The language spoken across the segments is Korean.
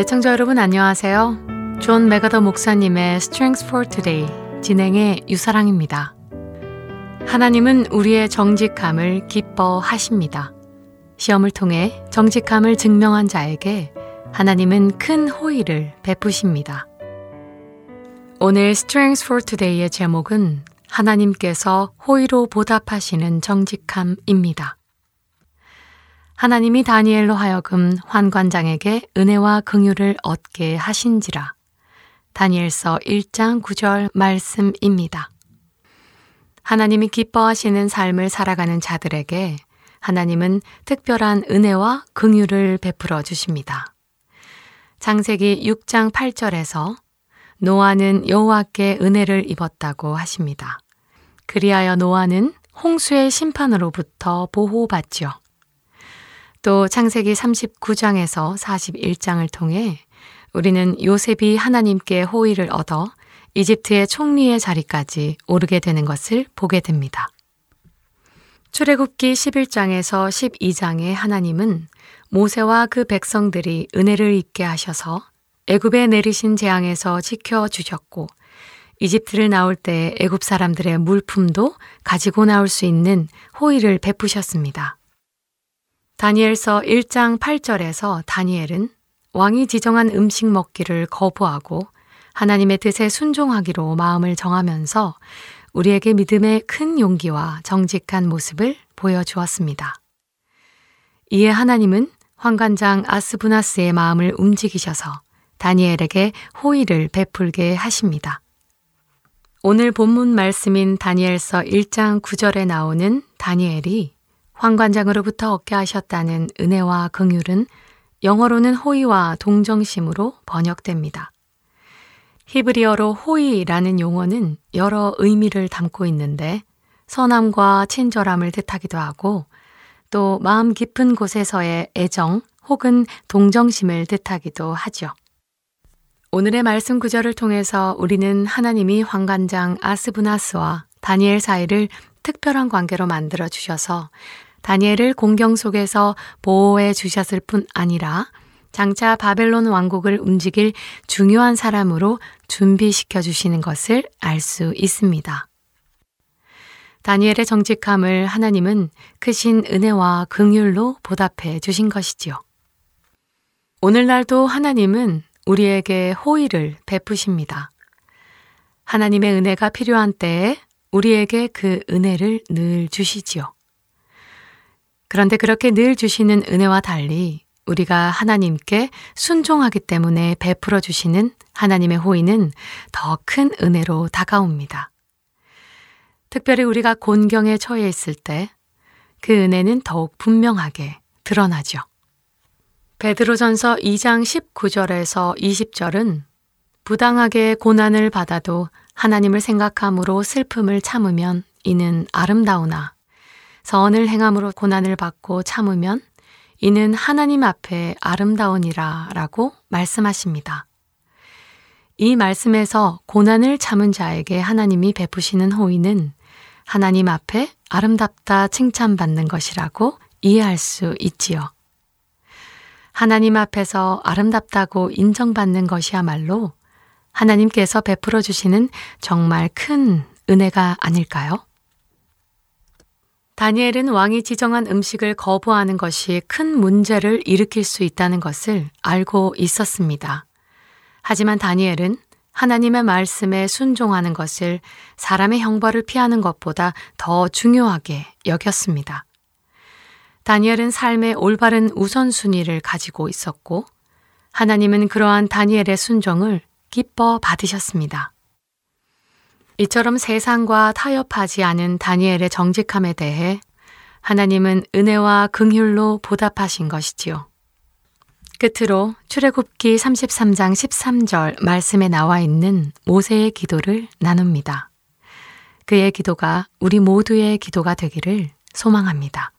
애청자 여러분 안녕하세요. 존 맥아더 목사님의 Strength for Today 진행의 유사랑입니다. 하나님은 우리의 정직함을 기뻐하십니다. 시험을 통해 정직함을 증명한 자에게 하나님은 큰 호의를 베푸십니다. 오늘 Strength for Today의 제목은 하나님께서 호의로 보답하시는 정직함입니다. 하나님이 다니엘로 하여금 환관장에게 은혜와 긍휼을 얻게 하신지라. 다니엘서 1장 9절 말씀입니다. 하나님이 기뻐하시는 삶을 살아가는 자들에게 하나님은 특별한 은혜와 긍휼을 베풀어 주십니다. 창세기 6장 8절에서 노아는 여호와께 은혜를 입었다고 하십니다. 그리하여 노아는 홍수의 심판으로부터 보호받지요. 또 창세기 39장에서 41장을 통해 우리는 요셉이 하나님께 호의를 얻어 이집트의 총리의 자리까지 오르게 되는 것을 보게 됩니다. 출애굽기 11장에서 12장에 하나님은 모세와 그 백성들이 은혜를 입게 하셔서 애굽에 내리신 재앙에서 지켜 주셨고 이집트를 나올 때 애굽 사람들의 물품도 가지고 나올 수 있는 호의를 베푸셨습니다. 다니엘서 1장 8절에서 다니엘은 왕이 지정한 음식 먹기를 거부하고 하나님의 뜻에 순종하기로 마음을 정하면서 우리에게 믿음의 큰 용기와 정직한 모습을 보여주었습니다. 이에 하나님은 환관장 아스부나스의 마음을 움직이셔서 다니엘에게 호의를 베풀게 하십니다. 오늘 본문 말씀인 다니엘서 1장 9절에 나오는 다니엘이 황관장으로부터 얻게 하셨다는 은혜와 긍휼은 영어로는 호의와 동정심으로 번역됩니다. 히브리어로 호의라는 용어는 여러 의미를 담고 있는데 선함과 친절함을 뜻하기도 하고 또 마음 깊은 곳에서의 애정 혹은 동정심을 뜻하기도 하죠. 오늘의 말씀 구절을 통해서 우리는 하나님이 황관장 아스부나스와 다니엘 사이를 특별한 관계로 만들어 주셔서 다니엘을 공경 속에서 보호해 주셨을 뿐 아니라 장차 바벨론 왕국을 움직일 중요한 사람으로 준비시켜 주시는 것을 알 수 있습니다. 다니엘의 정직함을 하나님은 크신 은혜와 긍휼로 보답해 주신 것이지요. 오늘날도 하나님은 우리에게 호의를 베푸십니다. 하나님의 은혜가 필요한 때에 우리에게 그 은혜를 늘 주시지요. 그런데 그렇게 늘 주시는 은혜와 달리 우리가 하나님께 순종하기 때문에 베풀어 주시는 하나님의 호의는 더 큰 은혜로 다가옵니다. 특별히 우리가 곤경에 처해 있을 때 그 은혜는 더욱 분명하게 드러나죠. 베드로전서 2장 19절에서 20절은 부당하게 고난을 받아도 하나님을 생각함으로 슬픔을 참으면 이는 아름다우나 선을 행함으로 고난을 받고 참으면 이는 하나님 앞에 아름다우니라 라고 말씀하십니다. 이 말씀에서 고난을 참은 자에게 하나님이 베푸시는 호의는 하나님 앞에 아름답다 칭찬받는 것이라고 이해할 수 있지요. 하나님 앞에서 아름답다고 인정받는 것이야말로 하나님께서 베풀어 주시는 정말 큰 은혜가 아닐까요? 다니엘은 왕이 지정한 음식을 거부하는 것이 큰 문제를 일으킬 수 있다는 것을 알고 있었습니다. 하지만 다니엘은 하나님의 말씀에 순종하는 것을 사람의 형벌을 피하는 것보다 더 중요하게 여겼습니다. 다니엘은 삶의 올바른 우선순위를 가지고 있었고 하나님은 그러한 다니엘의 순종을 기뻐 받으셨습니다. 이처럼 세상과 타협하지 않은 다니엘의 정직함에 대해 하나님은 은혜와 긍휼로 보답하신 것이지요. 끝으로 출애굽기 33장 13절 말씀에 나와 있는 모세의 기도를 나눕니다. 그의 기도가 우리 모두의 기도가 되기를 소망합니다.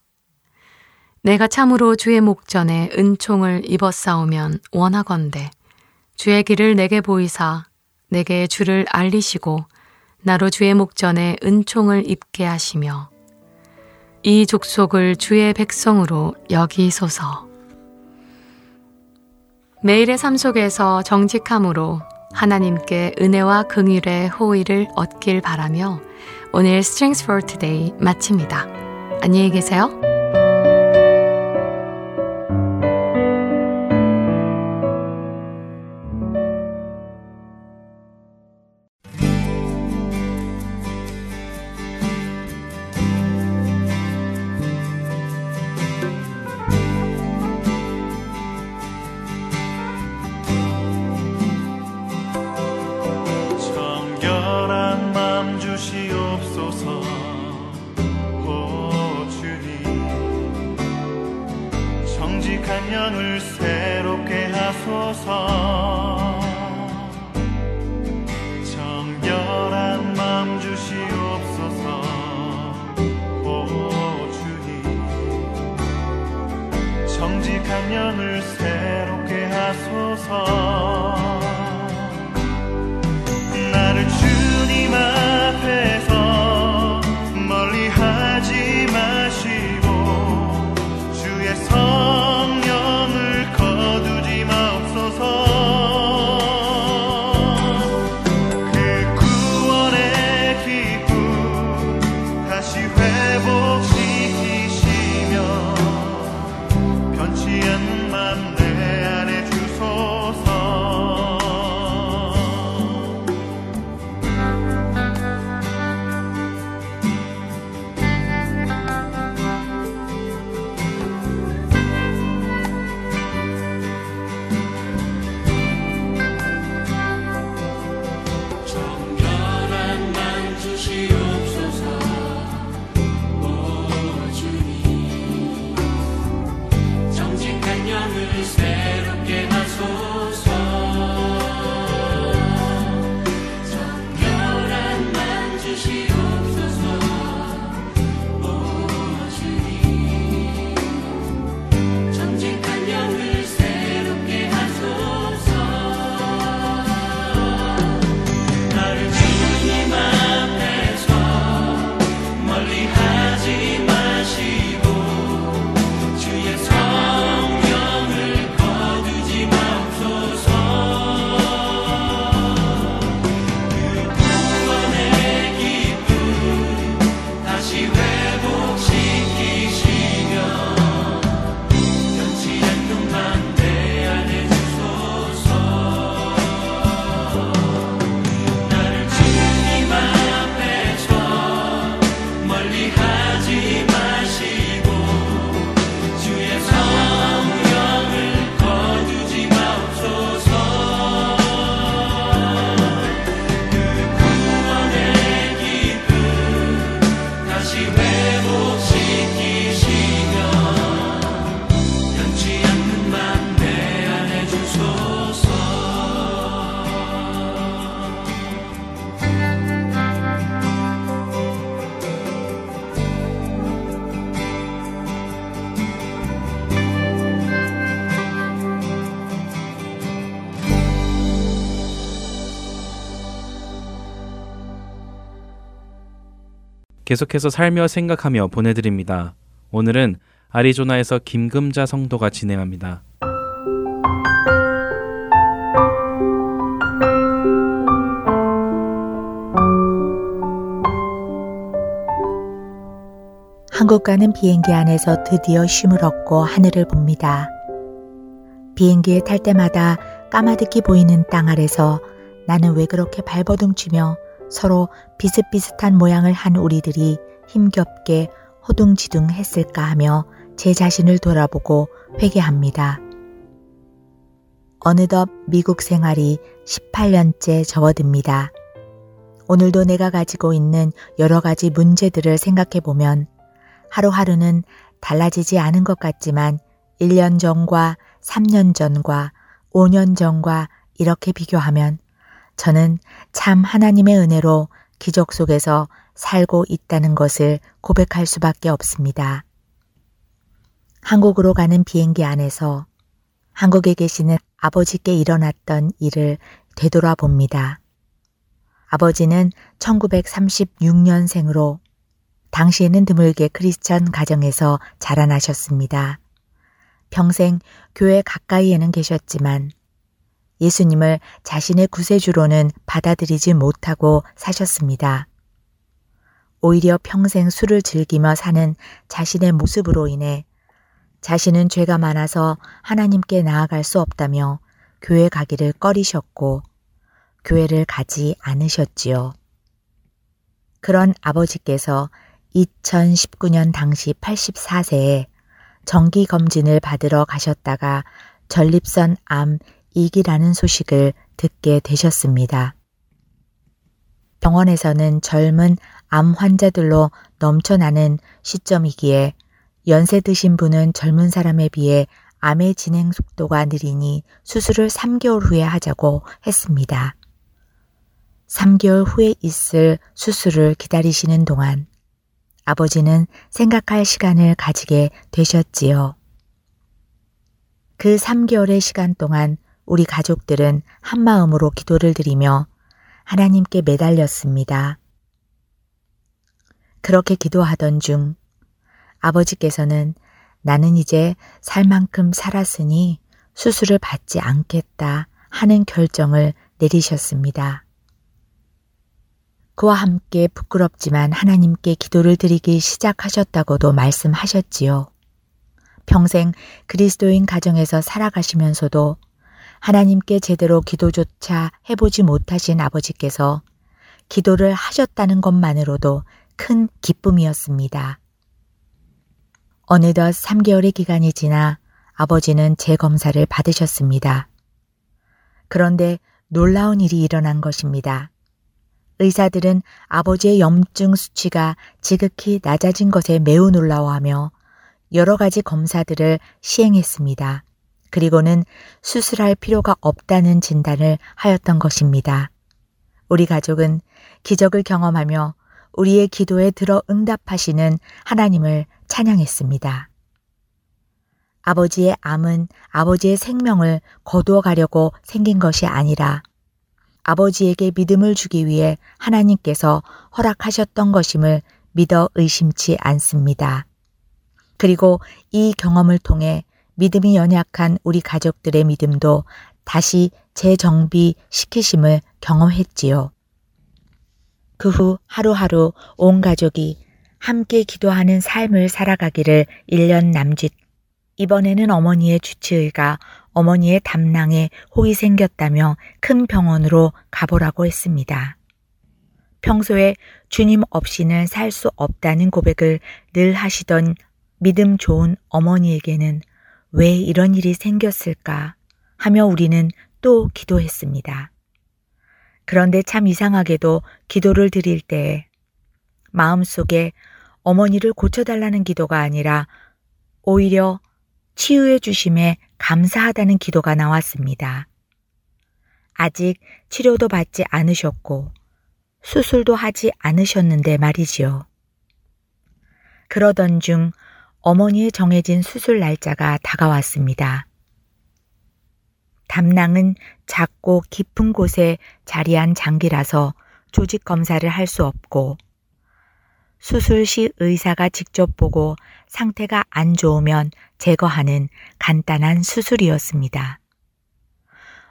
내가 참으로 주의 목전에 은총을 입었사오면 원하건대 주의 길을 내게 보이사 내게 주를 알리시고 나로 주의 목전에 은총을 입게 하시며 이 족속을 주의 백성으로 여기소서. 매일의 삶 속에서 정직함으로 하나님께 은혜와 긍휼의 호의를 얻길 바라며 오늘 Strength for Today 마칩니다. 안녕히 계세요. 계속해서 살며 생각하며 보내드립니다. 오늘은 아리조나에서 김금자 성도가 진행합니다. 한국 가는 비행기 안에서 드디어 쉼을 얻고 하늘을 봅니다. 비행기에 탈 때마다 까마득히 보이는 땅 아래서 나는 왜 그렇게 발버둥치며 서로 비슷비슷한 모양을 한 우리들이 힘겹게 호둥지둥 했을까 하며 제 자신을 돌아보고 회개합니다. 어느덧 미국 생활이 18년째 접어듭니다. 오늘도 내가 가지고 있는 여러 가지 문제들을 생각해 보면 하루하루는 달라지지 않은 것 같지만 1년 전과 3년 전과 5년 전과 이렇게 비교하면 저는 참 하나님의 은혜로 기적 속에서 살고 있다는 것을 고백할 수밖에 없습니다. 한국으로 가는 비행기 안에서 한국에 계시는 아버지께 일어났던 일을 되돌아 봅니다. 아버지는 1936년생으로 당시에는 드물게 크리스천 가정에서 자라나셨습니다. 평생 교회 가까이에는 계셨지만 예수님을 자신의 구세주로는 받아들이지 못하고 사셨습니다. 오히려 평생 술을 즐기며 사는 자신의 모습으로 인해 자신은 죄가 많아서 하나님께 나아갈 수 없다며 교회 가기를 꺼리셨고 교회를 가지 않으셨지요. 그런 아버지께서 2019년 당시 84세에 정기 검진을 받으러 가셨다가 전립선 암 2기라는 소식을 듣게 되셨습니다. 병원에서는 젊은 암 환자들로 넘쳐나는 시점이기에 연세 드신 분은 젊은 사람에 비해 암의 진행 속도가 느리니 수술을 3개월 후에 하자고 했습니다. 3개월 후에 있을 수술을 기다리시는 동안 아버지는 생각할 시간을 가지게 되셨지요. 그 3개월의 시간 동안 우리 가족들은 한마음으로 기도를 드리며 하나님께 매달렸습니다. 그렇게 기도하던 중 아버지께서는 나는 이제 살 만큼 살았으니 수술을 받지 않겠다 하는 결정을 내리셨습니다. 그와 함께 부끄럽지만 하나님께 기도를 드리기 시작하셨다고도 말씀하셨지요. 평생 그리스도인 가정에서 살아가시면서도 하나님께 제대로 기도조차 해보지 못하신 아버지께서 기도를 하셨다는 것만으로도 큰 기쁨이었습니다. 어느덧 3개월의 기간이 지나 아버지는 재검사를 받으셨습니다. 그런데 놀라운 일이 일어난 것입니다. 의사들은 아버지의 염증 수치가 지극히 낮아진 것에 매우 놀라워하며 여러 가지 검사들을 시행했습니다. 그리고는 수술할 필요가 없다는 진단을 하였던 것입니다. 우리 가족은 기적을 경험하며 우리의 기도에 들어 응답하시는 하나님을 찬양했습니다. 아버지의 암은 아버지의 생명을 거두어 가려고 생긴 것이 아니라 아버지에게 믿음을 주기 위해 하나님께서 허락하셨던 것임을 믿어 의심치 않습니다. 그리고 이 경험을 통해 믿음이 연약한 우리 가족들의 믿음도 다시 재정비 시키심을 경험했지요. 그 후 하루하루 온 가족이 함께 기도하는 삶을 살아가기를 1년 남짓. 이번에는 어머니의 주치의가 어머니의 담낭에 혹이 생겼다며 큰 병원으로 가보라고 했습니다. 평소에 주님 없이는 살 수 없다는 고백을 늘 하시던 믿음 좋은 어머니에게는 왜 이런 일이 생겼을까 하며 우리는 또 기도했습니다. 그런데 참 이상하게도 기도를 드릴 때 마음속에 어머니를 고쳐달라는 기도가 아니라 오히려 치유해 주심에 감사하다는 기도가 나왔습니다. 아직 치료도 받지 않으셨고 수술도 하지 않으셨는데 말이지요. 그러던 중 어머니의 정해진 수술 날짜가 다가왔습니다. 담낭은 작고 깊은 곳에 자리한 장기라서 조직 검사를 할 수 없고 수술 시 의사가 직접 보고 상태가 안 좋으면 제거하는 간단한 수술이었습니다.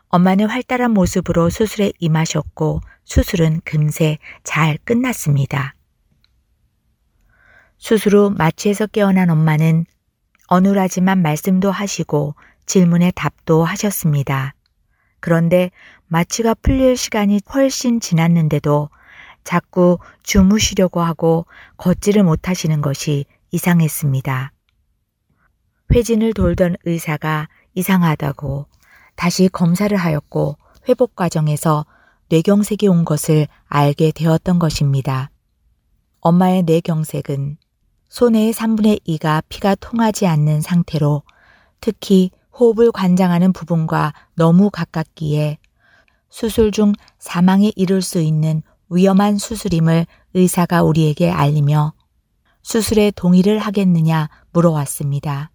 엄마는 활달한 모습으로 수술에 임하셨고 수술은 금세 잘 끝났습니다. 후 마취에서 깨어난 엄마는 어눌하지만 말씀도 하시고 질문에 답도 하셨습니다. 그런데 마취가 풀릴 시간이 훨씬 지났는데도 자꾸 주무시려고 하고 걷지를 못하시는 것이 이상했습니다. 회진을 돌던 의사가 이상하다고 다시 검사를 하였고 회복 과정에서 뇌경색이 온 것을 알게 되었던 것입니다. 엄마의 뇌경색은 손해의 3분의 2가 피가 통하지 않는 상태로 특히 호흡을 관장하는 부분과 너무 가깝기에 수술 중 사망에 이를 수 있는 위험한 수술임을 의사가 우리에게 알리며 수술에 동의를 하겠느냐 물어왔습니다.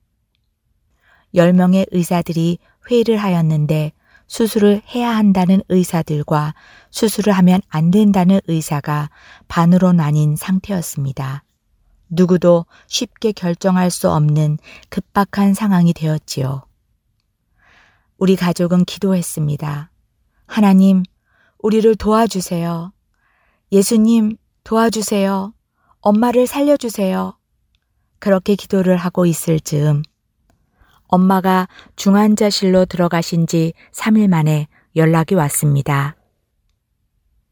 10명의 의사들이 회의를 하였는데 수술을 해야 한다는 의사들과 수술을 하면 안 된다는 의사가 반으로 나뉜 상태였습니다. 누구도 쉽게 결정할 수 없는 급박한 상황이 되었지요. 우리 가족은 기도했습니다. 하나님, 우리를 도와주세요. 예수님, 도와주세요. 엄마를 살려주세요. 그렇게 기도를 하고 있을 즈음 엄마가 중환자실로 들어가신 지 3일 만에 연락이 왔습니다.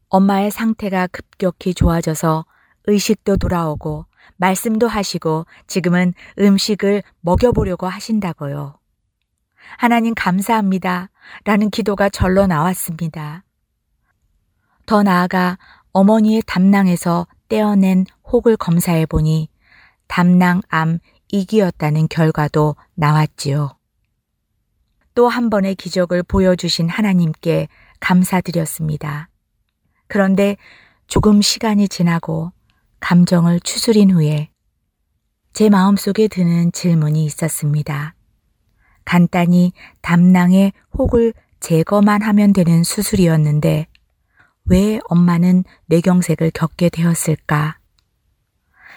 엄마의 상태가 급격히 좋아져서 의식도 돌아오고 말씀도 하시고 지금은 음식을 먹여보려고 하신다고요. 하나님 감사합니다. 라는 기도가 절로 나왔습니다. 더 나아가 어머니의 담낭에서 떼어낸 혹을 검사해 보니 담낭암 2기였다는 결과도 나왔지요. 또 한 번의 기적을 보여주신 하나님께 감사드렸습니다. 그런데 조금 시간이 지나고 감정을 추스린 후에 제 마음속에 드는 질문이 있었습니다. 간단히 담낭의 혹을 제거만 하면 되는 수술이었는데 왜 엄마는 뇌경색을 겪게 되었을까?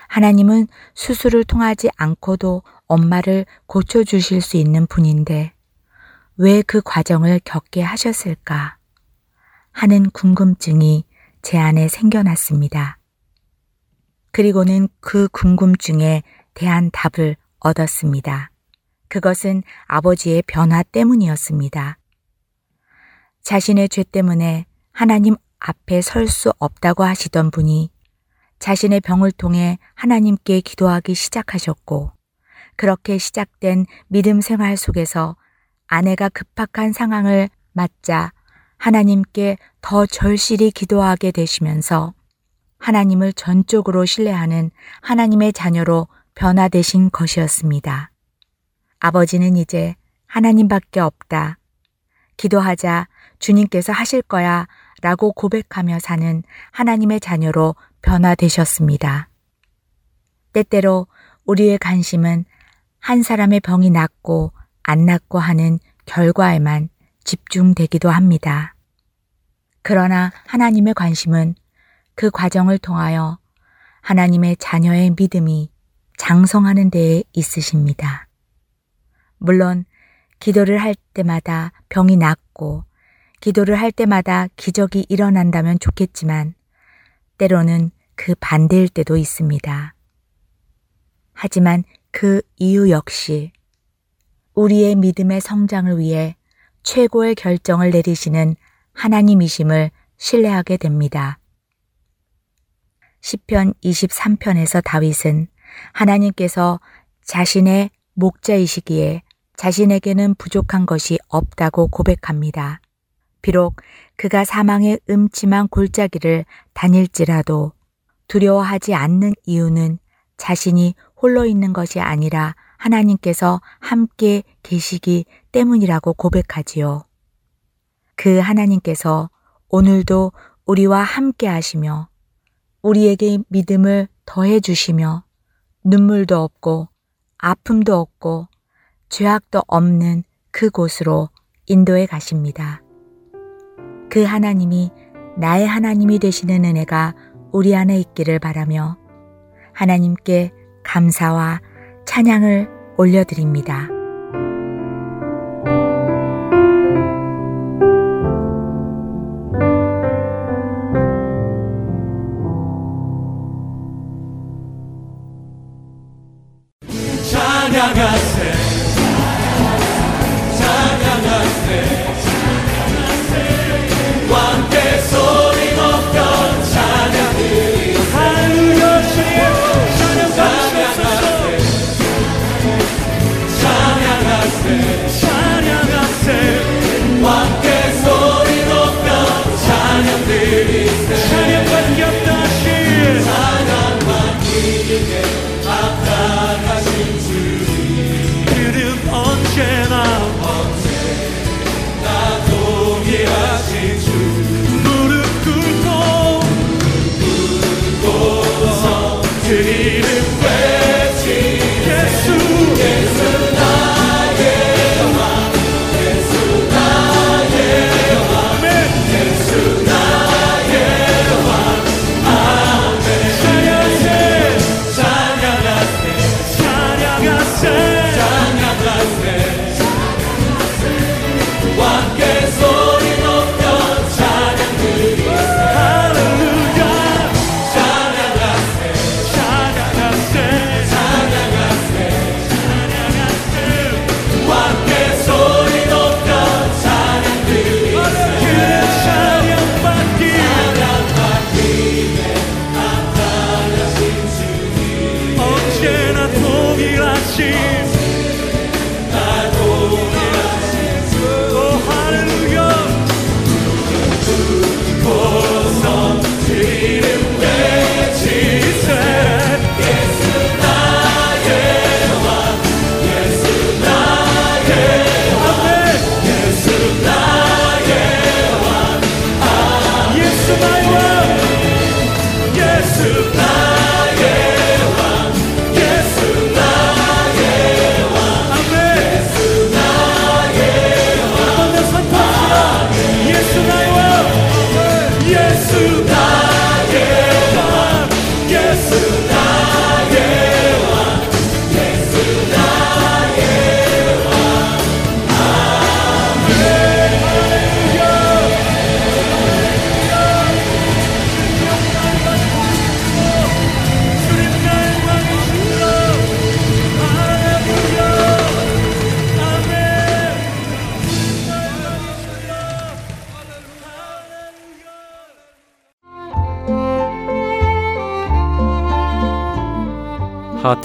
하나님은 수술을 통하지 않고도 엄마를 고쳐주실 수 있는 분인데 왜 그 과정을 겪게 하셨을까? 하는 궁금증이 제 안에 생겨났습니다. 그리고는 그 궁금증에 대한 답을 얻었습니다. 그것은 아버지의 변화 때문이었습니다. 자신의 죄 때문에 하나님 앞에 설 수 없다고 하시던 분이 자신의 병을 통해 하나님께 기도하기 시작하셨고, 그렇게 시작된 믿음 생활 속에서 아내가 급박한 상황을 맞자 하나님께 더 절실히 기도하게 되시면서 하나님을 전적으로 신뢰하는 하나님의 자녀로 변화되신 것이었습니다. 아버지는 이제 하나님밖에 없다. 기도하자 주님께서 하실 거야 라고 고백하며 사는 하나님의 자녀로 변화되셨습니다. 때때로 우리의 관심은 한 사람의 병이 낫고 안 낫고 하는 결과에만 집중되기도 합니다. 그러나 하나님의 관심은 그 과정을 통하여 하나님의 자녀의 믿음이 장성하는 데에 있으십니다. 물론 기도를 할 때마다 병이 낫고 기도를 할 때마다 기적이 일어난다면 좋겠지만 때로는 그 반대일 때도 있습니다. 하지만 그 이유 역시 우리의 믿음의 성장을 위해 최고의 결정을 내리시는 하나님이심을 신뢰하게 됩니다. 시편 23편에서 다윗은 하나님께서 자신의 목자이시기에 자신에게는 부족한 것이 없다고 고백합니다. 비록 그가 사망의 음침한 골짜기를 다닐지라도 두려워하지 않는 이유는 자신이 홀로 있는 것이 아니라 하나님께서 함께 계시기 때문이라고 고백하지요. 그 하나님께서 오늘도 우리와 함께 하시며 우리에게 믿음을 더해 주시며 눈물도 없고 아픔도 없고 죄악도 없는 그곳으로 인도해 가십니다. 그 하나님이 나의 하나님이 되시는 은혜가 우리 안에 있기를 바라며 하나님께 감사와 찬양을 올려드립니다.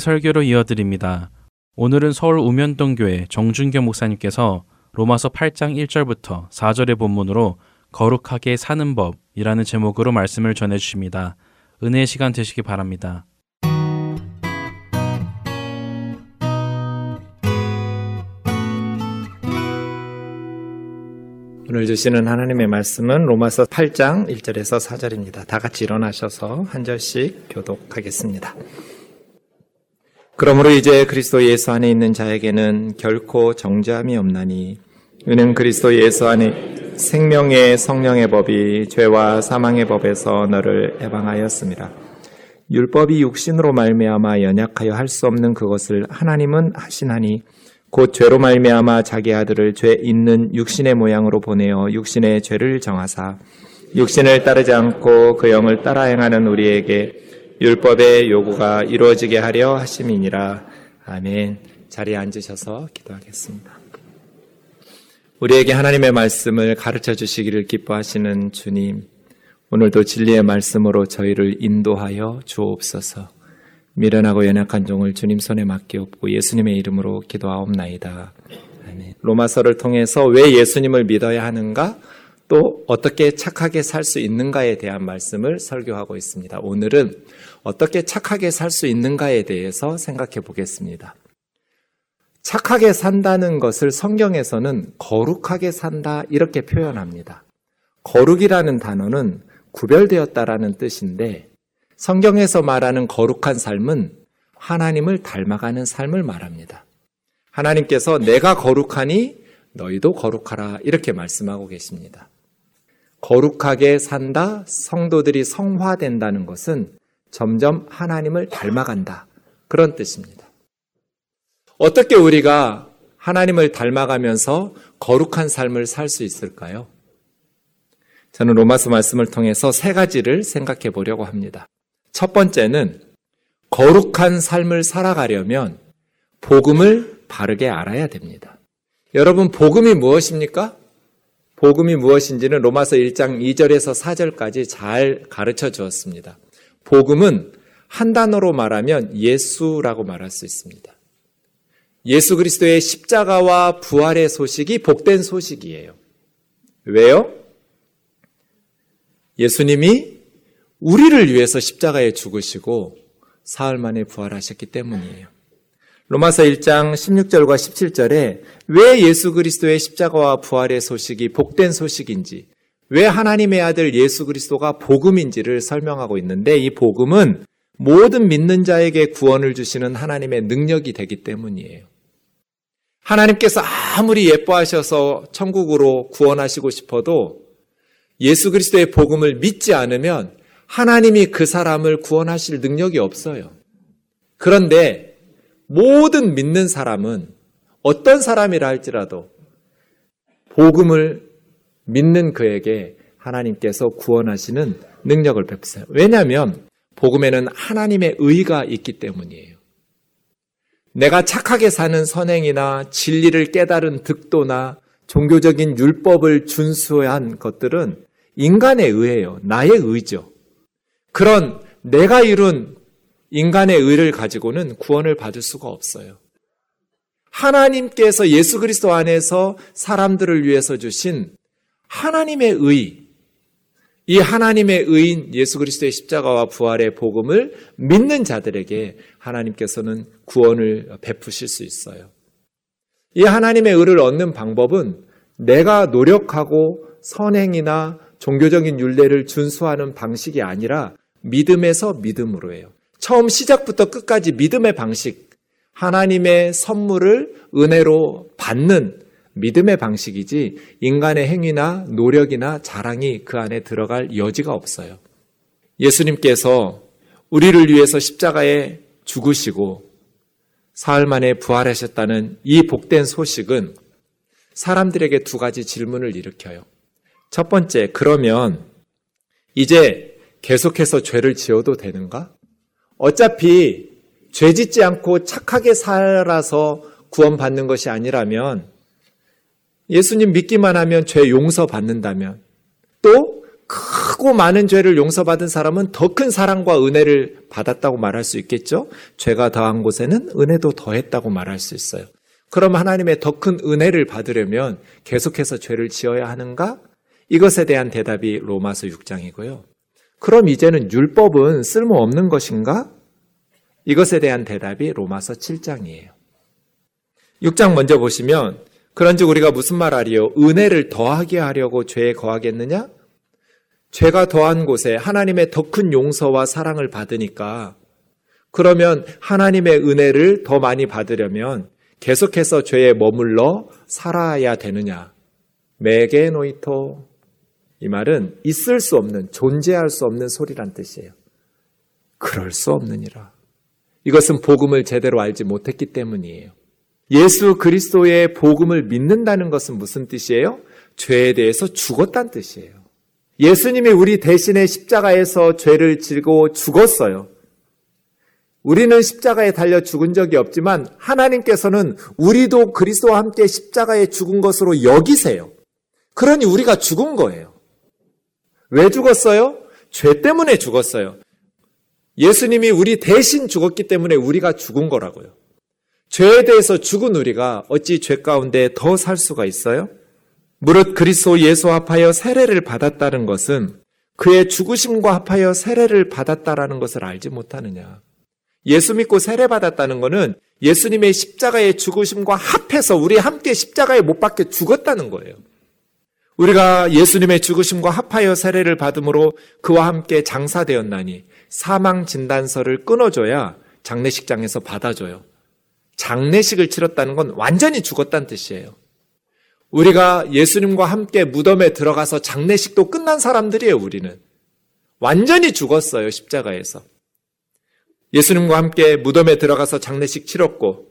설교로 이어드립니다. 오늘은 서울 우면동교회 정준교 목사님께서 로마서 8장 1절부터 4절의 본문으로 거룩하게 사는 법이라는 제목으로 말씀을 전해 주십니다. 은혜의 시간 되시기 바랍니다. 오늘 주시는 하나님의 말씀은 로마서 8장 1절에서 4절입니다. 다 같이 일어나셔서 한 절씩 교독하겠습니다. 그러므로 이제 그리스도 예수 안에 있는 자에게는 결코 정죄함이 없나니 이는 그리스도 예수 안에 생명의 성령의 법이 죄와 사망의 법에서 너를 해방하였습니다. 율법이 육신으로 말미암아 연약하여 할 수 없는 그것을 하나님은 하시나니 곧 죄로 말미암아 자기 아들을 죄 있는 육신의 모양으로 보내어 육신의 죄를 정하사 육신을 따르지 않고 그 영을 따라 행하는 우리에게 율법의 요구가 이루어지게 하려 하심이니라. 아멘. 자리에 앉으셔서 기도하겠습니다. 우리에게 하나님의 말씀을 가르쳐 주시기를 기뻐하시는 주님, 오늘도 진리의 말씀으로 저희를 인도하여 주옵소서. 미련하고 연약한 종을 주님 손에 맡기옵고 예수님의 이름으로 기도하옵나이다. 아멘. 로마서를 통해서 왜 예수님을 믿어야 하는가? 또 어떻게 착하게 살 수 있는가에 대한 말씀을 설교하고 있습니다. 오늘은 어떻게 착하게 살 수 있는가에 대해서 생각해 보겠습니다. 착하게 산다는 것을 성경에서는 거룩하게 산다 이렇게 표현합니다. 거룩이라는 단어는 구별되었다라는 뜻인데 성경에서 말하는 거룩한 삶은 하나님을 닮아가는 삶을 말합니다. 하나님께서 내가 거룩하니 너희도 거룩하라 이렇게 말씀하고 계십니다. 거룩하게 산다, 성도들이 성화된다는 것은 점점 하나님을 닮아간다. 그런 뜻입니다. 어떻게 우리가 하나님을 닮아가면서 거룩한 삶을 살 수 있을까요? 저는 로마서 말씀을 통해서 세 가지를 생각해 보려고 합니다. 첫 번째는 거룩한 삶을 살아가려면 복음을 바르게 알아야 됩니다. 여러분, 복음이 무엇입니까? 복음이 무엇인지는 로마서 1장 2절에서 4절까지 잘 가르쳐 주었습니다. 복음은 한 단어로 말하면 예수라고 말할 수 있습니다. 예수 그리스도의 십자가와 부활의 소식이 복된 소식이에요. 왜요? 예수님이 우리를 위해서 십자가에 죽으시고 사흘 만에 부활하셨기 때문이에요. 로마서 1장 16절과 17절에 왜 예수 그리스도의 십자가와 부활의 소식이 복된 소식인지, 왜 하나님의 아들 예수 그리스도가 복음인지를 설명하고 있는데 이 복음은 모든 믿는 자에게 구원을 주시는 하나님의 능력이 되기 때문이에요. 하나님께서 아무리 예뻐하셔서 천국으로 구원하시고 싶어도 예수 그리스도의 복음을 믿지 않으면 하나님이 그 사람을 구원하실 능력이 없어요. 그런데 모든 믿는 사람은 어떤 사람이라 할지라도 복음을 믿는 그에게 하나님께서 구원하시는 능력을 베푸세요. 왜냐하면 복음에는 하나님의 의가 있기 때문이에요. 내가 착하게 사는 선행이나 진리를 깨달은 득도나 종교적인 율법을 준수한 것들은 인간의 의예요. 나의 의죠. 그런 내가 이룬 인간의 의를 가지고는 구원을 받을 수가 없어요. 하나님께서 예수 그리스도 안에서 사람들을 위해서 주신 하나님의 의, 이 하나님의 의인 예수 그리스도의 십자가와 부활의 복음을 믿는 자들에게 하나님께서는 구원을 베푸실 수 있어요. 이 하나님의 의를 얻는 방법은 내가 노력하고 선행이나 종교적인 윤례를 준수하는 방식이 아니라 믿음에서 믿음으로 해요. 처음 시작부터 끝까지 믿음의 방식, 하나님의 선물을 은혜로 받는 믿음의 방식이지 인간의 행위나 노력이나 자랑이 그 안에 들어갈 여지가 없어요. 예수님께서 우리를 위해서 십자가에 죽으시고 사흘 만에 부활하셨다는 이 복된 소식은 사람들에게 두 가지 질문을 일으켜요. 첫 번째, 그러면 이제 계속해서 죄를 지어도 되는가? 어차피 죄 짓지 않고 착하게 살아서 구원받는 것이 아니라면 예수님 믿기만 하면 죄 용서 받는다면 또 크고 많은 죄를 용서받은 사람은 더 큰 사랑과 은혜를 받았다고 말할 수 있겠죠? 죄가 더한 곳에는 은혜도 더했다고 말할 수 있어요. 그럼 하나님의 더 큰 은혜를 받으려면 계속해서 죄를 지어야 하는가? 이것에 대한 대답이 로마서 6장이고요. 그럼 이제는 율법은 쓸모없는 것인가? 이것에 대한 대답이 로마서 7장이에요. 6장 먼저 보시면 그런즉 우리가 무슨 말 하리요? 은혜를 더하게 하려고 죄에 거하겠느냐? 죄가 더한 곳에 하나님의 더 큰 용서와 사랑을 받으니까 그러면 하나님의 은혜를 더 많이 받으려면 계속해서 죄에 머물러 살아야 되느냐? 메게 노이토 이 말은 있을 수 없는 존재할 수 없는 소리란 뜻이에요. 그럴 수 없느니라. 이것은 복음을 제대로 알지 못했기 때문이에요. 예수 그리스도의 복음을 믿는다는 것은 무슨 뜻이에요? 죄에 대해서 죽었다는 뜻이에요. 예수님이 우리 대신에 십자가에서 죄를 지고 죽었어요. 우리는 십자가에 달려 죽은 적이 없지만 하나님께서는 우리도 그리스도와 함께 십자가에 죽은 것으로 여기세요. 그러니 우리가 죽은 거예요. 왜 죽었어요? 죄 때문에 죽었어요. 예수님이 우리 대신 죽었기 때문에 우리가 죽은 거라고요. 죄에 대해서 죽은 우리가 어찌 죄 가운데 더 살 수가 있어요? 무릇 그리스도 예수 합하여 세례를 받았다는 것은 그의 죽으심과 합하여 세례를 받았다라는 것을 알지 못하느냐. 예수 믿고 세례 받았다는 것은 예수님의 십자가의 죽으심과 합해서 우리 함께 십자가에 못 박혀 죽었다는 거예요. 우리가 예수님의 죽으심과 합하여 세례를 받음으로 그와 함께 장사되었나니 사망 진단서를 끊어줘야 장례식장에서 받아줘요. 장례식을 치렀다는 건 완전히 죽었다는 뜻이에요. 우리가 예수님과 함께 무덤에 들어가서 장례식도 끝난 사람들이에요, 우리는. 완전히 죽었어요, 십자가에서. 예수님과 함께 무덤에 들어가서 장례식 치렀고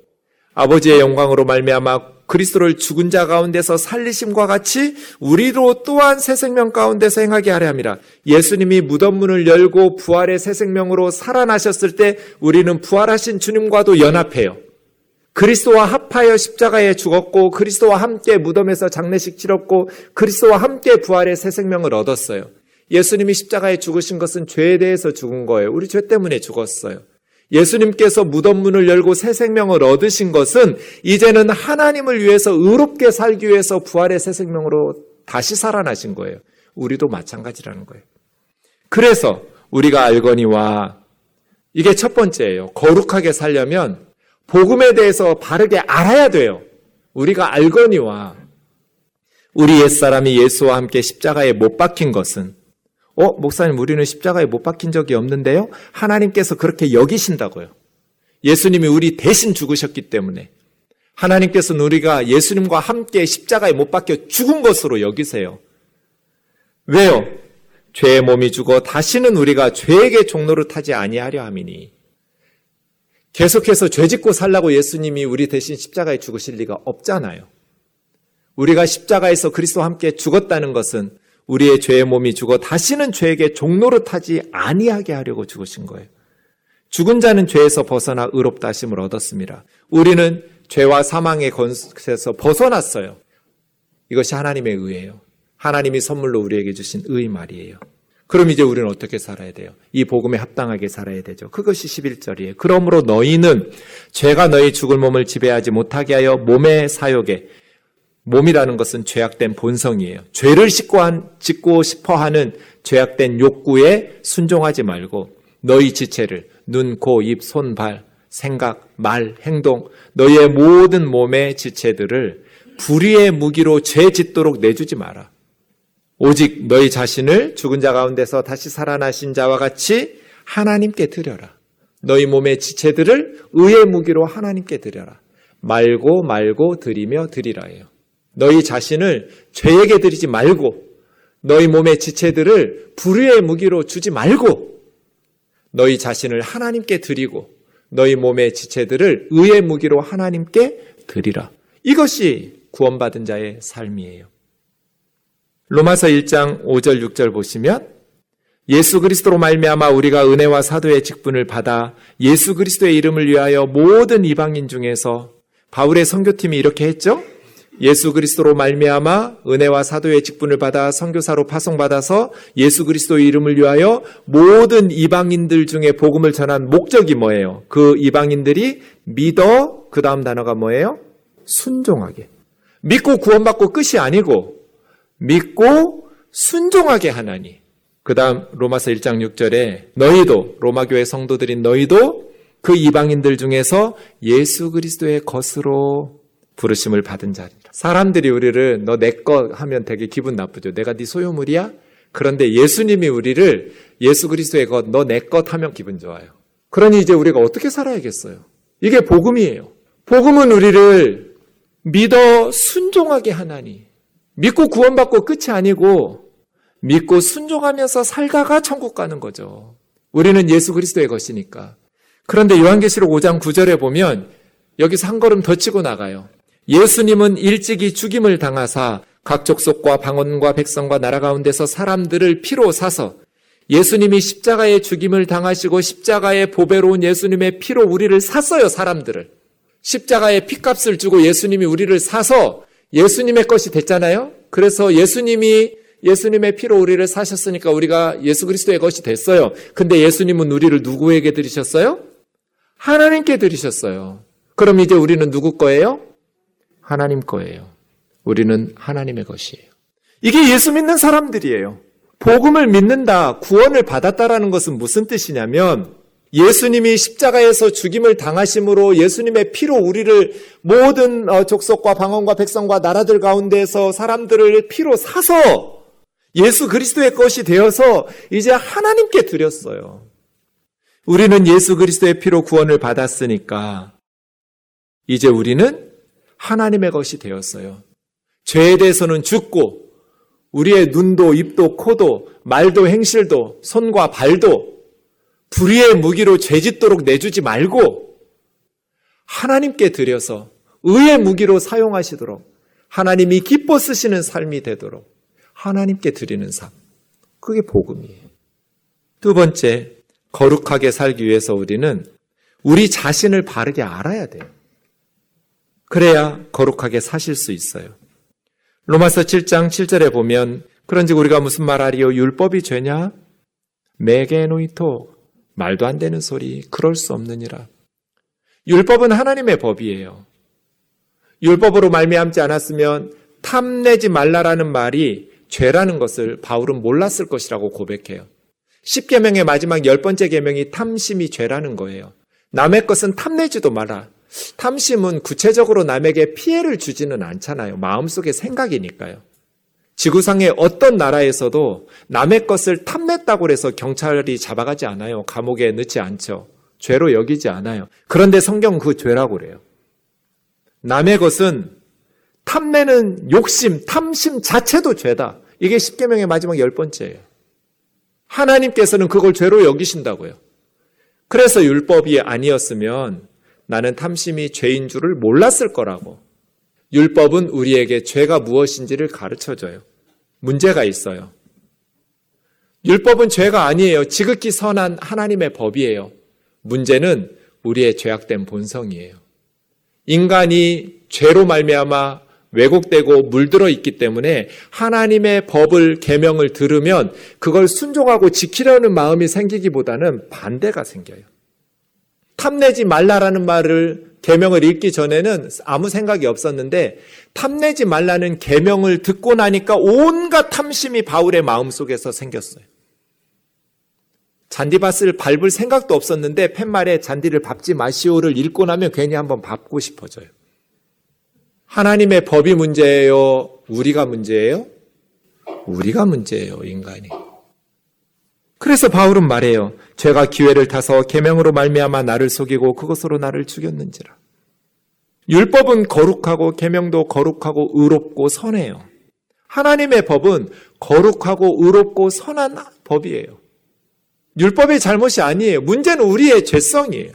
아버지의 영광으로 말미암아 그리스도를 죽은 자 가운데서 살리심과 같이 우리로 또한 새 생명 가운데서 행하게 하려 함이라. 예수님이 무덤 문을 열고 부활의 새 생명으로 살아나셨을 때 우리는 부활하신 주님과도 연합해요. 그리스도와 합하여 십자가에 죽었고 그리스도와 함께 무덤에서 장례식 치렀고 그리스도와 함께 부활의 새 생명을 얻었어요. 예수님이 십자가에 죽으신 것은 죄에 대해서 죽은 거예요. 우리 죄 때문에 죽었어요. 예수님께서 무덤 문을 열고 새 생명을 얻으신 것은 이제는 하나님을 위해서 의롭게 살기 위해서 부활의 새 생명으로 다시 살아나신 거예요. 우리도 마찬가지라는 거예요. 그래서 우리가 알거니와 이게 첫 번째예요. 거룩하게 살려면 복음에 대해서 바르게 알아야 돼요. 우리가 알거니와 우리 옛사람이 예수와 함께 십자가에 못 박힌 것은 어, 목사님, 우리는 십자가에 못 박힌 적이 없는데요? 하나님께서 그렇게 여기신다고요. 예수님이 우리 대신 죽으셨기 때문에. 하나님께서는 우리가 예수님과 함께 십자가에 못 박혀 죽은 것으로 여기세요. 왜요? 죄의 몸이 죽어 다시는 우리가 죄에게 종로를 타지 아니하려 함이니. 계속해서 죄 짓고 살라고 예수님이 우리 대신 십자가에 죽으실 리가 없잖아요. 우리가 십자가에서 그리스도와 함께 죽었다는 것은 우리의 죄의 몸이 죽어 다시는 죄에게 종노릇하지 아니하게 하려고 죽으신 거예요. 죽은 자는 죄에서 벗어나 의롭다 하심을 얻었습니다. 우리는 죄와 사망의 건에서 벗어났어요. 이것이 하나님의 의예요. 하나님이 선물로 우리에게 주신 의 말이에요. 그럼 이제 우리는 어떻게 살아야 돼요? 이 복음에 합당하게 살아야 되죠. 그것이 11절이에요. 그러므로 너희는 죄가 너희 죽을 몸을 지배하지 못하게 하여 몸의 사욕에 몸이라는 것은 죄악된 본성이에요. 죄를 짓고 싶어 하는 죄악된 욕구에 순종하지 말고 너희 지체를 눈, 코, 입, 손, 발, 생각, 말, 행동, 너희의 모든 몸의 지체들을 불의의 무기로 죄 짓도록 내주지 마라. 오직 너희 자신을 죽은 자 가운데서 다시 살아나신 자와 같이 하나님께 드려라. 너희 몸의 지체들을 의의 무기로 하나님께 드려라. 말고 말고 드리며 드리라예요. 너희 자신을 죄에게 드리지 말고 너희 몸의 지체들을 불의의 무기로 주지 말고 너희 자신을 하나님께 드리고 너희 몸의 지체들을 의의 무기로 하나님께 드리라. 이것이 구원받은 자의 삶이에요. 로마서 1장 5절 6절 보시면 예수 그리스도로 말미암아 우리가 은혜와 사도의 직분을 받아 예수 그리스도의 이름을 위하여 모든 이방인 중에서 바울의 선교팀이 이렇게 했죠. 예수 그리스도로 말미암아 은혜와 사도의 직분을 받아 선교사로 파송받아서 예수 그리스도의 이름을 위하여 모든 이방인들 중에 복음을 전한 목적이 뭐예요? 그 이방인들이 믿어 그 다음 단어가 뭐예요? 순종하게 믿고 구원받고 끝이 아니고 믿고 순종하게 하나니 그 다음 로마서 1장 6절에 너희도 로마교회 성도들인 너희도 그 이방인들 중에서 예수 그리스도의 것으로 부르심을 받은 자리라. 사람들이 우리를 너 내 거 하면 되게 기분 나쁘죠. 내가 네 소유물이야? 그런데 예수님이 우리를 예수 그리스도의 것, 너 내 것 하면 기분 좋아요. 그러니 이제 우리가 어떻게 살아야겠어요? 이게 복음이에요. 복음은 우리를 믿어 순종하게 하나니. 믿고 구원받고 끝이 아니고 믿고 순종하면서 살다가 천국 가는 거죠. 우리는 예수 그리스도의 것이니까. 그런데 요한계시록 5장 9절에 보면 여기서 한 걸음 더 치고 나가요. 예수님은 일찍이 죽임을 당하사 각 족속과 방언과 백성과 나라 가운데서 사람들을 피로 사서 예수님이 십자가의 죽임을 당하시고 십자가의 보배로운 예수님의 피로 우리를 샀어요, 사람들을. 십자가의 피값을 주고 예수님이 우리를 사서 예수님의 것이 됐잖아요? 그래서 예수님이 예수님의 피로 우리를 사셨으니까 우리가 예수 그리스도의 것이 됐어요. 근데 예수님은 우리를 누구에게 드리셨어요? 하나님께 드리셨어요. 그럼 이제 우리는 누구 거예요? 하나님 거예요. 우리는 하나님의 것이에요. 이게 예수 믿는 사람들이에요. 복음을 믿는다, 구원을 받았다라는 것은 무슨 뜻이냐면 예수님이 십자가에서 죽임을 당하심으로 예수님의 피로 우리를 모든 어, 족속과 방언과 백성과 나라들 가운데서 사람들을 피로 사서 예수 그리스도의 것이 되어서 이제 하나님께 드렸어요. 우리는 예수 그리스도의 피로 구원을 받았으니까 이제 우리는 하나님의 것이 되었어요. 죄에 대해서는 죽고 우리의 눈도 입도 코도 말도 행실도 손과 발도 불의의 무기로 죄짓도록 내주지 말고 하나님께 드려서 의의 무기로 사용하시도록 하나님이 기뻐 쓰시는 삶이 되도록 하나님께 드리는 삶. 그게 복음이에요. 두 번째, 거룩하게 살기 위해서 우리는 우리 자신을 바르게 알아야 돼요. 그래야 거룩하게 사실 수 있어요. 로마서 7장 7절에 보면 그런즉 우리가 무슨 말하리요 율법이 죄냐? 메게노이토 말도 안 되는 소리, 그럴 수 없느니라. 율법은 하나님의 법이에요. 율법으로 말미암지 않았으면 탐내지 말라라는 말이 죄라는 것을 바울은 몰랐을 것이라고 고백해요. 10계명의 마지막 열 번째 계명이 탐심이 죄라는 거예요. 남의 것은 탐내지도 마라. 탐심은 구체적으로 남에게 피해를 주지는 않잖아요. 마음속의 생각이니까요. 지구상의 어떤 나라에서도 남의 것을 탐냈다고 해서 경찰이 잡아가지 않아요. 감옥에 넣지 않죠. 죄로 여기지 않아요. 그런데 성경 그 죄라고 그래요. 남의 것은 탐내는 욕심, 탐심 자체도 죄다. 이게 십계명의 마지막 열 번째예요. 하나님께서는 그걸 죄로 여기신다고요. 그래서 율법이 아니었으면 나는 탐심이 죄인 줄을 몰랐을 거라고. 율법은 우리에게 죄가 무엇인지를 가르쳐 줘요. 문제가 있어요. 율법은 죄가 아니에요. 지극히 선한 하나님의 법이에요. 문제는 우리의 죄악된 본성이에요. 인간이 죄로 말미암아 왜곡되고 물들어 있기 때문에 하나님의 법을 계명을 들으면 그걸 순종하고 지키려는 마음이 생기기보다는 반대가 생겨요. 탐내지 말라라는 말을 계명을 읽기 전에는 아무 생각이 없었는데 탐내지 말라는 계명을 듣고 나니까 온갖 탐심이 바울의 마음속에서 생겼어요. 잔디밭을 밟을 생각도 없었는데 팻말에 잔디를 밟지 마시오를 읽고 나면 괜히 한번 밟고 싶어져요. 하나님의 법이 문제예요? 우리가 문제예요? 우리가 문제예요, 인간이. 그래서 바울은 말해요. 죄가 기회를 타서 계명으로 말미암아 나를 속이고 그것으로 나를 죽였는지라. 율법은 거룩하고 계명도 거룩하고 의롭고 선해요. 하나님의 법은 거룩하고 의롭고 선한 법이에요. 율법의 잘못이 아니에요. 문제는 우리의 죄성이에요.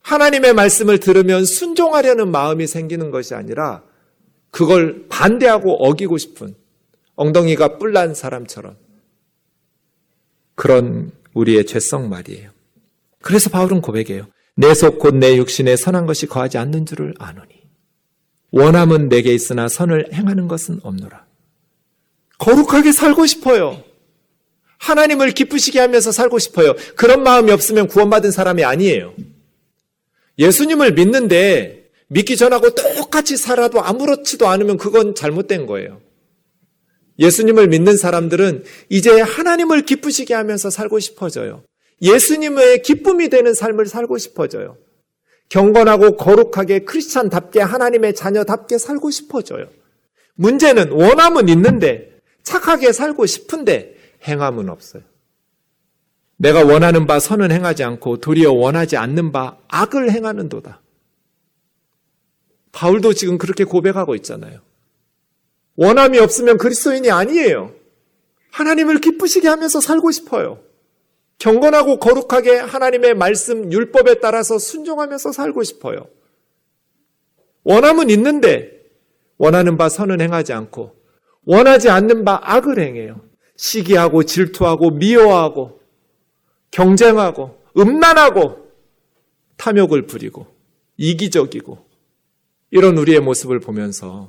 하나님의 말씀을 들으면 순종하려는 마음이 생기는 것이 아니라 그걸 반대하고 어기고 싶은 엉덩이가 뿔난 사람처럼 그런 우리의 죄성 말이에요. 그래서 바울은 고백해요. 내 속 곧 내 육신에 선한 것이 거하지 않는 줄을 아노니 원함은 내게 있으나 선을 행하는 것은 없노라. 거룩하게 살고 싶어요. 하나님을 기쁘시게 하면서 살고 싶어요. 그런 마음이 없으면 구원받은 사람이 아니에요. 예수님을 믿는데 믿기 전하고 똑같이 살아도 아무렇지도 않으면 그건 잘못된 거예요. 예수님을 믿는 사람들은 이제 하나님을 기쁘시게 하면서 살고 싶어져요. 예수님의 기쁨이 되는 삶을 살고 싶어져요. 경건하고 거룩하게 크리스찬답게 하나님의 자녀답게 살고 싶어져요. 문제는 원함은 있는데 착하게 살고 싶은데 행함은 없어요. 내가 원하는 바 선은 행하지 않고 도리어 원하지 않는 바 악을 행하는도다. 바울도 지금 그렇게 고백하고 있잖아요. 원함이 없으면 그리스도인이 아니에요. 하나님을 기쁘시게 하면서 살고 싶어요. 경건하고 거룩하게 하나님의 말씀, 율법에 따라서 순종하면서 살고 싶어요. 원함은 있는데 원하는 바 선은 행하지 않고 원하지 않는 바 악을 행해요. 시기하고 질투하고 미워하고 경쟁하고 음란하고 탐욕을 부리고 이기적이고 이런 우리의 모습을 보면서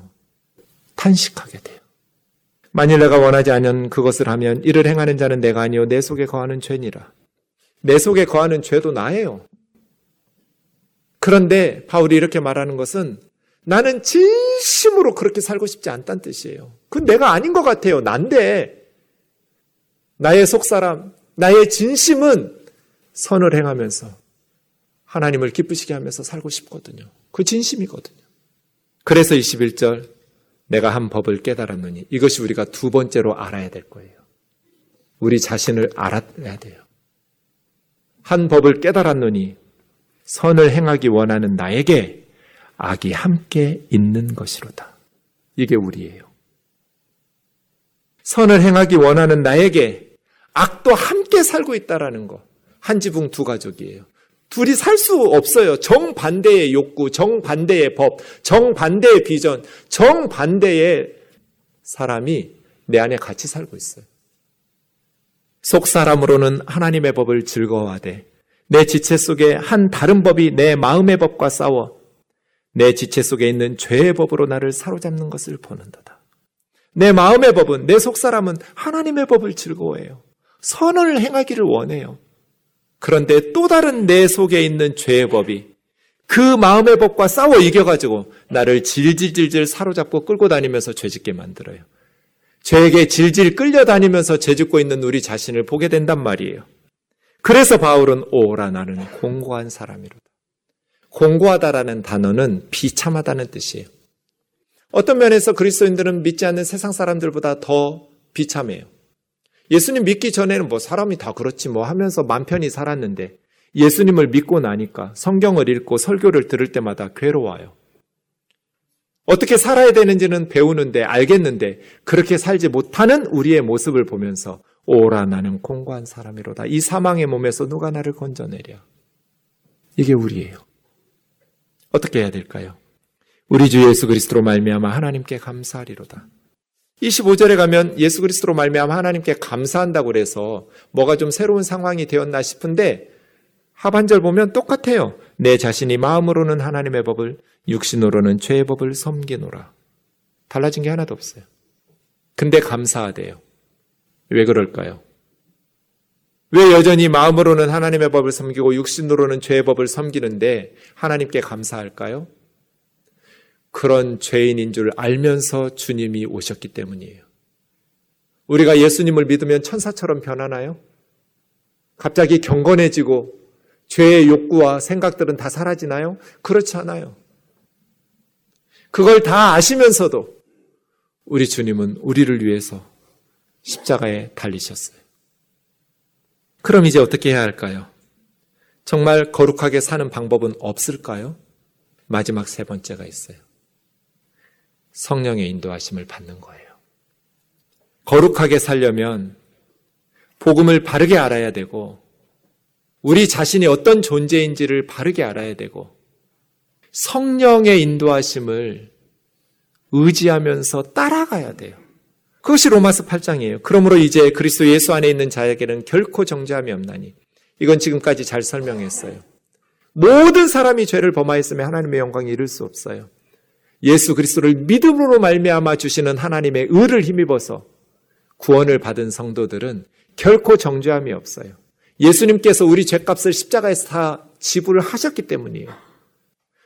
탄식하게 돼요. 만일 내가 원하지 않은 그것을 하면 이를 행하는 자는 내가 아니요 내 속에 거하는 죄니라. 내 속에 거하는 죄도 나예요. 그런데 바울이 이렇게 말하는 것은 나는 진심으로 그렇게 살고 싶지 않다는 뜻이에요. 그건 내가 아닌 것 같아요. 난데 나의 속사람, 나의 진심은 선을 행하면서 하나님을 기쁘시게 하면서 살고 싶거든요. 그 진심이거든요. 그래서 21절 내가 한 법을 깨달았느니 이것이 우리가 두 번째로 알아야 될 거예요. 우리 자신을 알아야 돼요. 한 법을 깨달았느니 선을 행하기 원하는 나에게 악이 함께 있는 것이로다. 이게 우리예요. 선을 행하기 원하는 나에게 악도 함께 살고 있다라는 거. 한 지붕 두 가족이에요. 둘이 살 수 없어요. 정반대의 욕구, 정반대의 법, 정반대의 비전, 정반대의 사람이 내 안에 같이 살고 있어요. 속 사람으로는 하나님의 법을 즐거워하되 내 지체 속에 한 다른 법이 내 마음의 법과 싸워 내 지체 속에 있는 죄의 법으로 나를 사로잡는 것을 보는도다. 내 마음의 법은 내 속 사람은 하나님의 법을 즐거워해요. 선을 행하기를 원해요. 그런데 또 다른 내 속에 있는 죄의 법이 그 마음의 법과 싸워 이겨가지고 나를 질질질질 사로잡고 끌고 다니면서 죄짓게 만들어요. 죄에게 질질 끌려다니면서 죄짓고 있는 우리 자신을 보게 된단 말이에요. 그래서 바울은 오라 나는 공고한 사람이로다. 공고하다라는 단어는 비참하다는 뜻이에요. 어떤 면에서 그리스도인들은 믿지 않는 세상 사람들보다 더 비참해요. 예수님 믿기 전에는 뭐 사람이 다 그렇지 뭐 하면서 맘 편히 살았는데 예수님을 믿고 나니까 성경을 읽고 설교를 들을 때마다 괴로워요. 어떻게 살아야 되는지는 배우는데 알겠는데 그렇게 살지 못하는 우리의 모습을 보면서 오라 나는 공고한 사람이로다. 이 사망의 몸에서 누가 나를 건져내랴. 이게 우리예요. 어떻게 해야 될까요? 우리 주 예수 그리스도로 말미암아 하나님께 감사하리로다. 25절에 가면 예수 그리스도로 말미암아 하나님께 감사한다고 그래서 뭐가 좀 새로운 상황이 되었나 싶은데 하반절 보면 똑같아요. 내 자신이 마음으로는 하나님의 법을 육신으로는 죄의 법을 섬기노라. 달라진 게 하나도 없어요. 근데 감사하대요. 왜 그럴까요? 왜 여전히 마음으로는 하나님의 법을 섬기고 육신으로는 죄의 법을 섬기는데 하나님께 감사할까요? 그런 죄인인 줄 알면서 주님이 오셨기 때문이에요. 우리가 예수님을 믿으면 천사처럼 변하나요? 갑자기 경건해지고 죄의 욕구와 생각들은 다 사라지나요? 그렇지 않아요. 그걸 다 아시면서도 우리 주님은 우리를 위해서 십자가에 달리셨어요. 그럼 이제 어떻게 해야 할까요? 정말 거룩하게 사는 방법은 없을까요? 마지막 세 번째가 있어요. 성령의 인도하심을 받는 거예요. 거룩하게 살려면 복음을 바르게 알아야 되고 우리 자신이 어떤 존재인지를 바르게 알아야 되고 성령의 인도하심을 의지하면서 따라가야 돼요. 그것이 로마서 8장이에요. 그러므로 이제 그리스도 예수 안에 있는 자에게는 결코 정죄함이 없나니. 이건 지금까지 잘 설명했어요. 모든 사람이 죄를 범하였으면 하나님의 영광에 이를 수 없어요. 예수 그리스도를 믿음으로 말미암아 주시는 하나님의 의를 힘입어서 구원을 받은 성도들은 결코 정죄함이 없어요. 예수님께서 우리 죄값을 십자가에서 다 지불을 하셨기 때문이에요.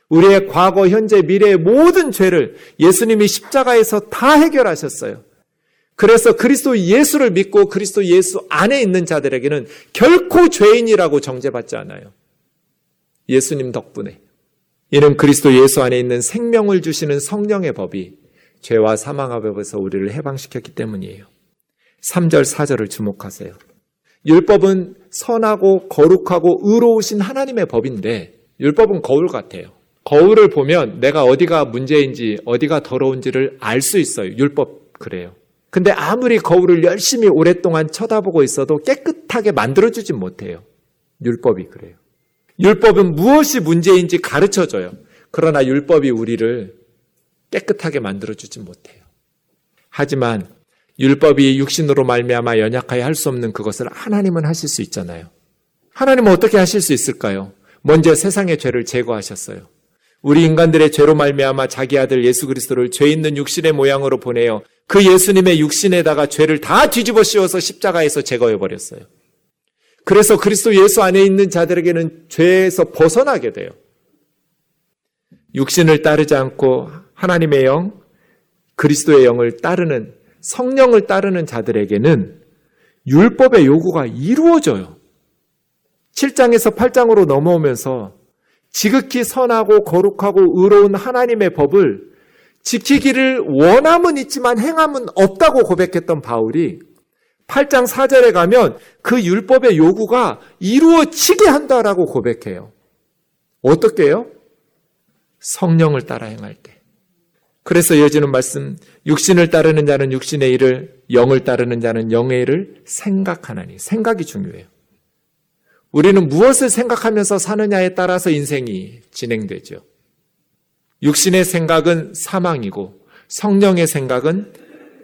우리의 과거, 현재, 미래의 모든 죄를 예수님이 십자가에서 다 해결하셨어요. 그래서 그리스도 예수를 믿고 그리스도 예수 안에 있는 자들에게는 결코 죄인이라고 정죄받지 않아요. 예수님 덕분에. 이는 그리스도 예수 안에 있는 생명을 주시는 성령의 법이 죄와 사망의 법에서 우리를 해방시켰기 때문이에요. 3절, 4절을 주목하세요. 율법은 선하고 거룩하고 의로우신 하나님의 법인데 율법은 거울 같아요. 거울을 보면 내가 어디가 문제인지 어디가 더러운지를 알 수 있어요. 율법 그래요. 근데 아무리 거울을 열심히 오랫동안 쳐다보고 있어도 깨끗하게 만들어주진 못해요. 율법이 그래요. 율법은 무엇이 문제인지 가르쳐 줘요. 그러나 율법이 우리를 깨끗하게 만들어 주지 못해요. 하지만 율법이 육신으로 말미암아 연약하여 할 수 없는 그것을 하나님은 하실 수 있잖아요. 하나님은 어떻게 하실 수 있을까요? 먼저 세상의 죄를 제거하셨어요. 우리 인간들의 죄로 말미암아 자기 아들 예수 그리스도를 죄 있는 육신의 모양으로 보내어 그 예수님의 육신에다가 죄를 다 뒤집어 씌워서 십자가에서 제거해 버렸어요. 그래서 그리스도 예수 안에 있는 자들에게는 죄에서 벗어나게 돼요. 육신을 따르지 않고 하나님의 영, 그리스도의 영을 따르는 성령을 따르는 자들에게는 율법의 요구가 이루어져요. 7장에서 8장으로 넘어오면서 지극히 선하고 거룩하고 의로운 하나님의 법을 지키기를 원함은 있지만 행함은 없다고 고백했던 바울이 8장 4절에 가면 그 율법의 요구가 이루어지게 한다라고 고백해요. 어떻게 해요? 성령을 따라 행할 때. 그래서 이어지는 말씀, 육신을 따르는 자는 육신의 일을, 영을 따르는 자는 영의 일을 생각하나니. 생각이 중요해요. 우리는 무엇을 생각하면서 사느냐에 따라서 인생이 진행되죠. 육신의 생각은 사망이고 성령의 생각은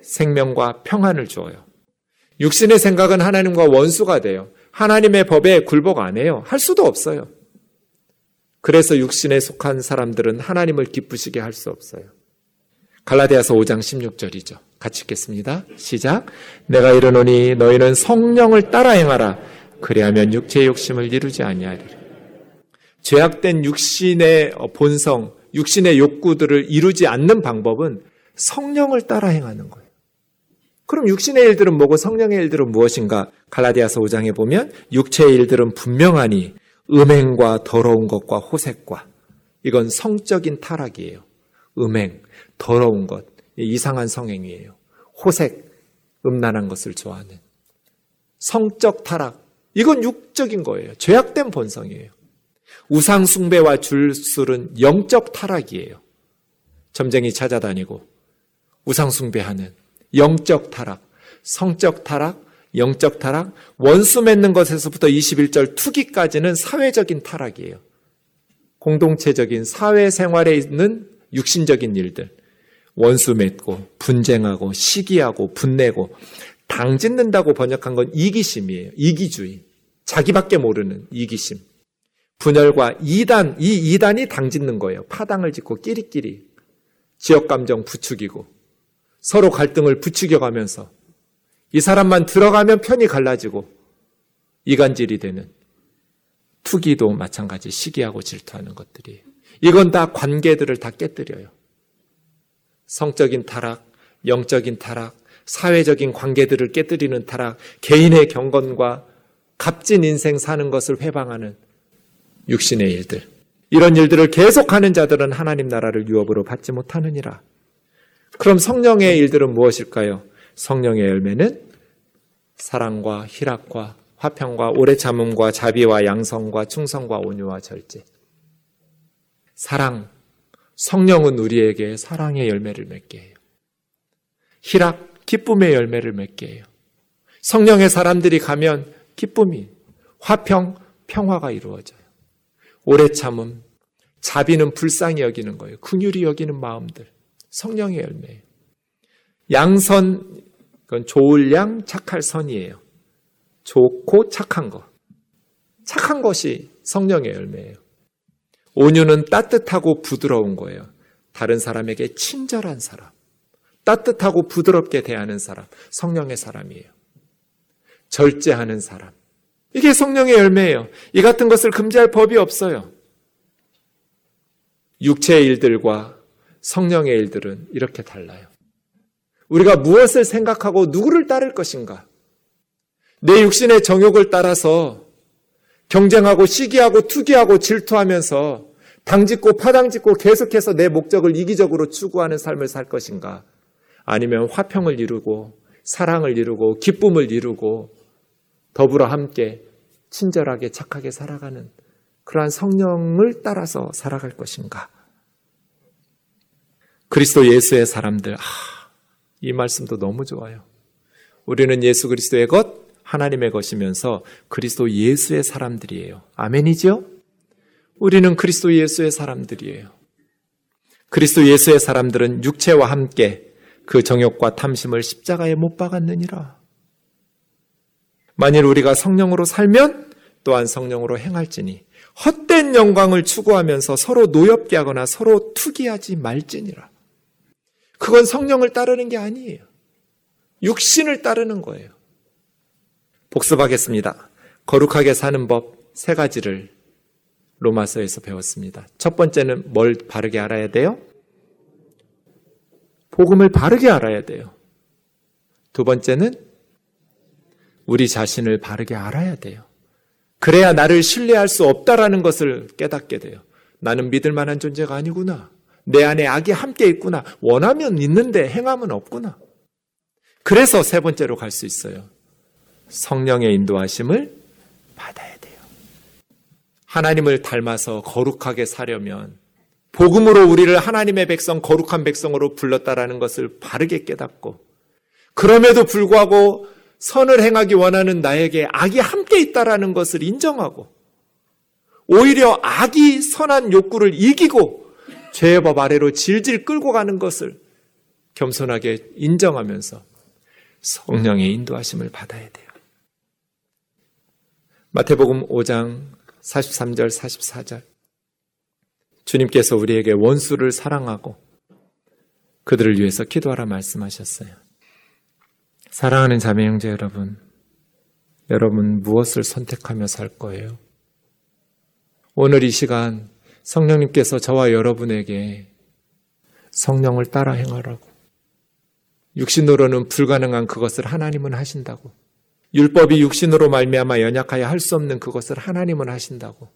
생명과 평안을 주어요. 육신의 생각은 하나님과 원수가 돼요. 하나님의 법에 굴복 안 해요. 할 수도 없어요. 그래서 육신에 속한 사람들은 하나님을 기쁘시게 할 수 없어요. 갈라디아서 5장 16절이죠. 같이 읽겠습니다. 시작. 내가 이르노니 너희는 성령을 따라 행하라. 그리하면 육체의 욕심을 이루지 아니하리라. 죄악된 육신의 본성, 육신의 욕구들을 이루지 않는 방법은 성령을 따라 행하는 거예요. 그럼 육신의 일들은 뭐고 성령의 일들은 무엇인가? 갈라디아서 5장에 보면 육체의 일들은 분명하니 음행과 더러운 것과 호색과 이건 성적인 타락이에요. 음행, 더러운 것, 이상한 성행위예요. 호색, 음란한 것을 좋아하는 성적 타락, 이건 육적인 거예요. 죄악된 본성이에요. 우상 숭배와 줄술은 영적 타락이에요. 점쟁이 찾아다니고 우상 숭배하는 영적 타락, 성적 타락, 영적 타락, 원수 맺는 것에서부터 21절 투기까지는 사회적인 타락이에요. 공동체적인 사회생활에 있는 육신적인 일들. 원수 맺고, 분쟁하고, 시기하고, 분내고, 당 짓는다고 번역한 건 이기심이에요. 이기주의. 자기밖에 모르는 이기심. 분열과 이단, 이 이단이 당 짓는 거예요. 파당을 짓고 끼리끼리. 지역 감정 부추기고, 서로 갈등을 부추겨 가면서, 이 사람만 들어가면 편이 갈라지고, 이간질이 되는, 투기도 마찬가지 시기하고 질투하는 것들이 이건 다 관계들을 다 깨뜨려요. 성적인 타락, 영적인 타락, 사회적인 관계들을 깨뜨리는 타락, 개인의 경건과 값진 인생 사는 것을 회방하는 육신의 일들. 이런 일들을 계속하는 자들은 하나님 나라를 유업으로 받지 못하느니라. 그럼 성령의 일들은 무엇일까요? 성령의 열매는 사랑과 희락과 화평과 오래 참음과 자비와 양성과 충성과 온유와 절제. 사랑, 성령은 우리에게 사랑의 열매를 맺게 해요. 희락, 기쁨의 열매를 맺게 해요. 성령의 사람들이 가면 기쁨이, 화평, 평화가 이루어져요. 오래 참음, 자비는 불쌍히 여기는 거예요. 긍휼히 여기는 마음들. 성령의 열매예요. 양선, 그건 좋을 양, 착할 선이에요. 좋고 착한 것. 착한 것이 성령의 열매예요. 온유는 따뜻하고 부드러운 거예요. 다른 사람에게 친절한 사람. 따뜻하고 부드럽게 대하는 사람. 성령의 사람이에요. 절제하는 사람. 이게 성령의 열매예요. 이 같은 것을 금지할 법이 없어요. 육체의 일들과 성령의 일들은 이렇게 달라요. 우리가 무엇을 생각하고 누구를 따를 것인가? 내 육신의 정욕을 따라서 경쟁하고 시기하고 투기하고 질투하면서 당짓고 파당짓고 계속해서 내 목적을 이기적으로 추구하는 삶을 살 것인가? 아니면 화평을 이루고 사랑을 이루고 기쁨을 이루고 더불어 함께 친절하게 착하게 살아가는 그러한 성령을 따라서 살아갈 것인가? 그리스도 예수의 사람들, 아, 이 말씀도 너무 좋아요. 우리는 예수 그리스도의 것, 하나님의 것이면서 그리스도 예수의 사람들이에요. 아멘이죠? 우리는 그리스도 예수의 사람들이에요. 그리스도 예수의 사람들은 육체와 함께 그 정욕과 탐심을 십자가에 못 박았느니라. 만일 우리가 성령으로 살면 또한 성령으로 행할지니 헛된 영광을 추구하면서 서로 노엽게 하거나 서로 투기하지 말지니라. 그건 성령을 따르는 게 아니에요. 육신을 따르는 거예요. 복습하겠습니다. 거룩하게 사는 법 세 가지를 로마서에서 배웠습니다. 첫 번째는 뭘 바르게 알아야 돼요? 복음을 바르게 알아야 돼요. 두 번째는 우리 자신을 바르게 알아야 돼요. 그래야 나를 신뢰할 수 없다라는 것을 깨닫게 돼요. 나는 믿을 만한 존재가 아니구나. 내 안에 악이 함께 있구나. 원하면 있는데 행함은 없구나. 그래서 세 번째로 갈 수 있어요. 성령의 인도하심을 받아야 돼요. 하나님을 닮아서 거룩하게 사려면 복음으로 우리를 하나님의 백성, 거룩한 백성으로 불렀다라는 것을 바르게 깨닫고 그럼에도 불구하고 선을 행하기 원하는 나에게 악이 함께 있다라는 것을 인정하고 오히려 악이 선한 욕구를 이기고 죄의 법 아래로 질질 끌고 가는 것을 겸손하게 인정하면서 성령의 인도하심을 받아야 돼요. 마태복음 5장 43절 44절 주님께서 우리에게 원수를 사랑하고 그들을 위해서 기도하라 말씀하셨어요. 사랑하는 자매 형제 여러분, 여러분 무엇을 선택하며 살 거예요? 오늘 이 시간 성령님께서 저와 여러분에게 성령을 따라 행하라고 육신으로는 불가능한 그것을 하나님은 하신다고 율법이 육신으로 말미암아 연약하여 할 수 없는 그것을 하나님은 하신다고.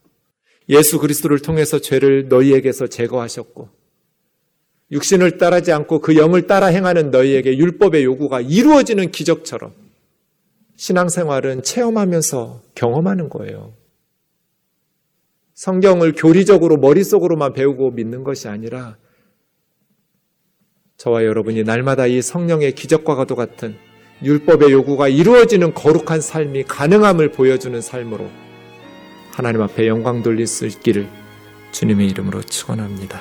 예수 그리스도를 통해서 죄를 너희에게서 제거하셨고 육신을 따르지 않고 그 영을 따라 행하는 너희에게 율법의 요구가 이루어지는 기적처럼 신앙생활은 체험하면서 경험하는 거예요. 성경을 교리적으로 머릿속으로만 배우고 믿는 것이 아니라 저와 여러분이 날마다 이 성령의 기적과도 같은 율법의 요구가 이루어지는 거룩한 삶이 가능함을 보여주는 삶으로 하나님 앞에 영광 돌릴 수 있기를 주님의 이름으로 축원합니다.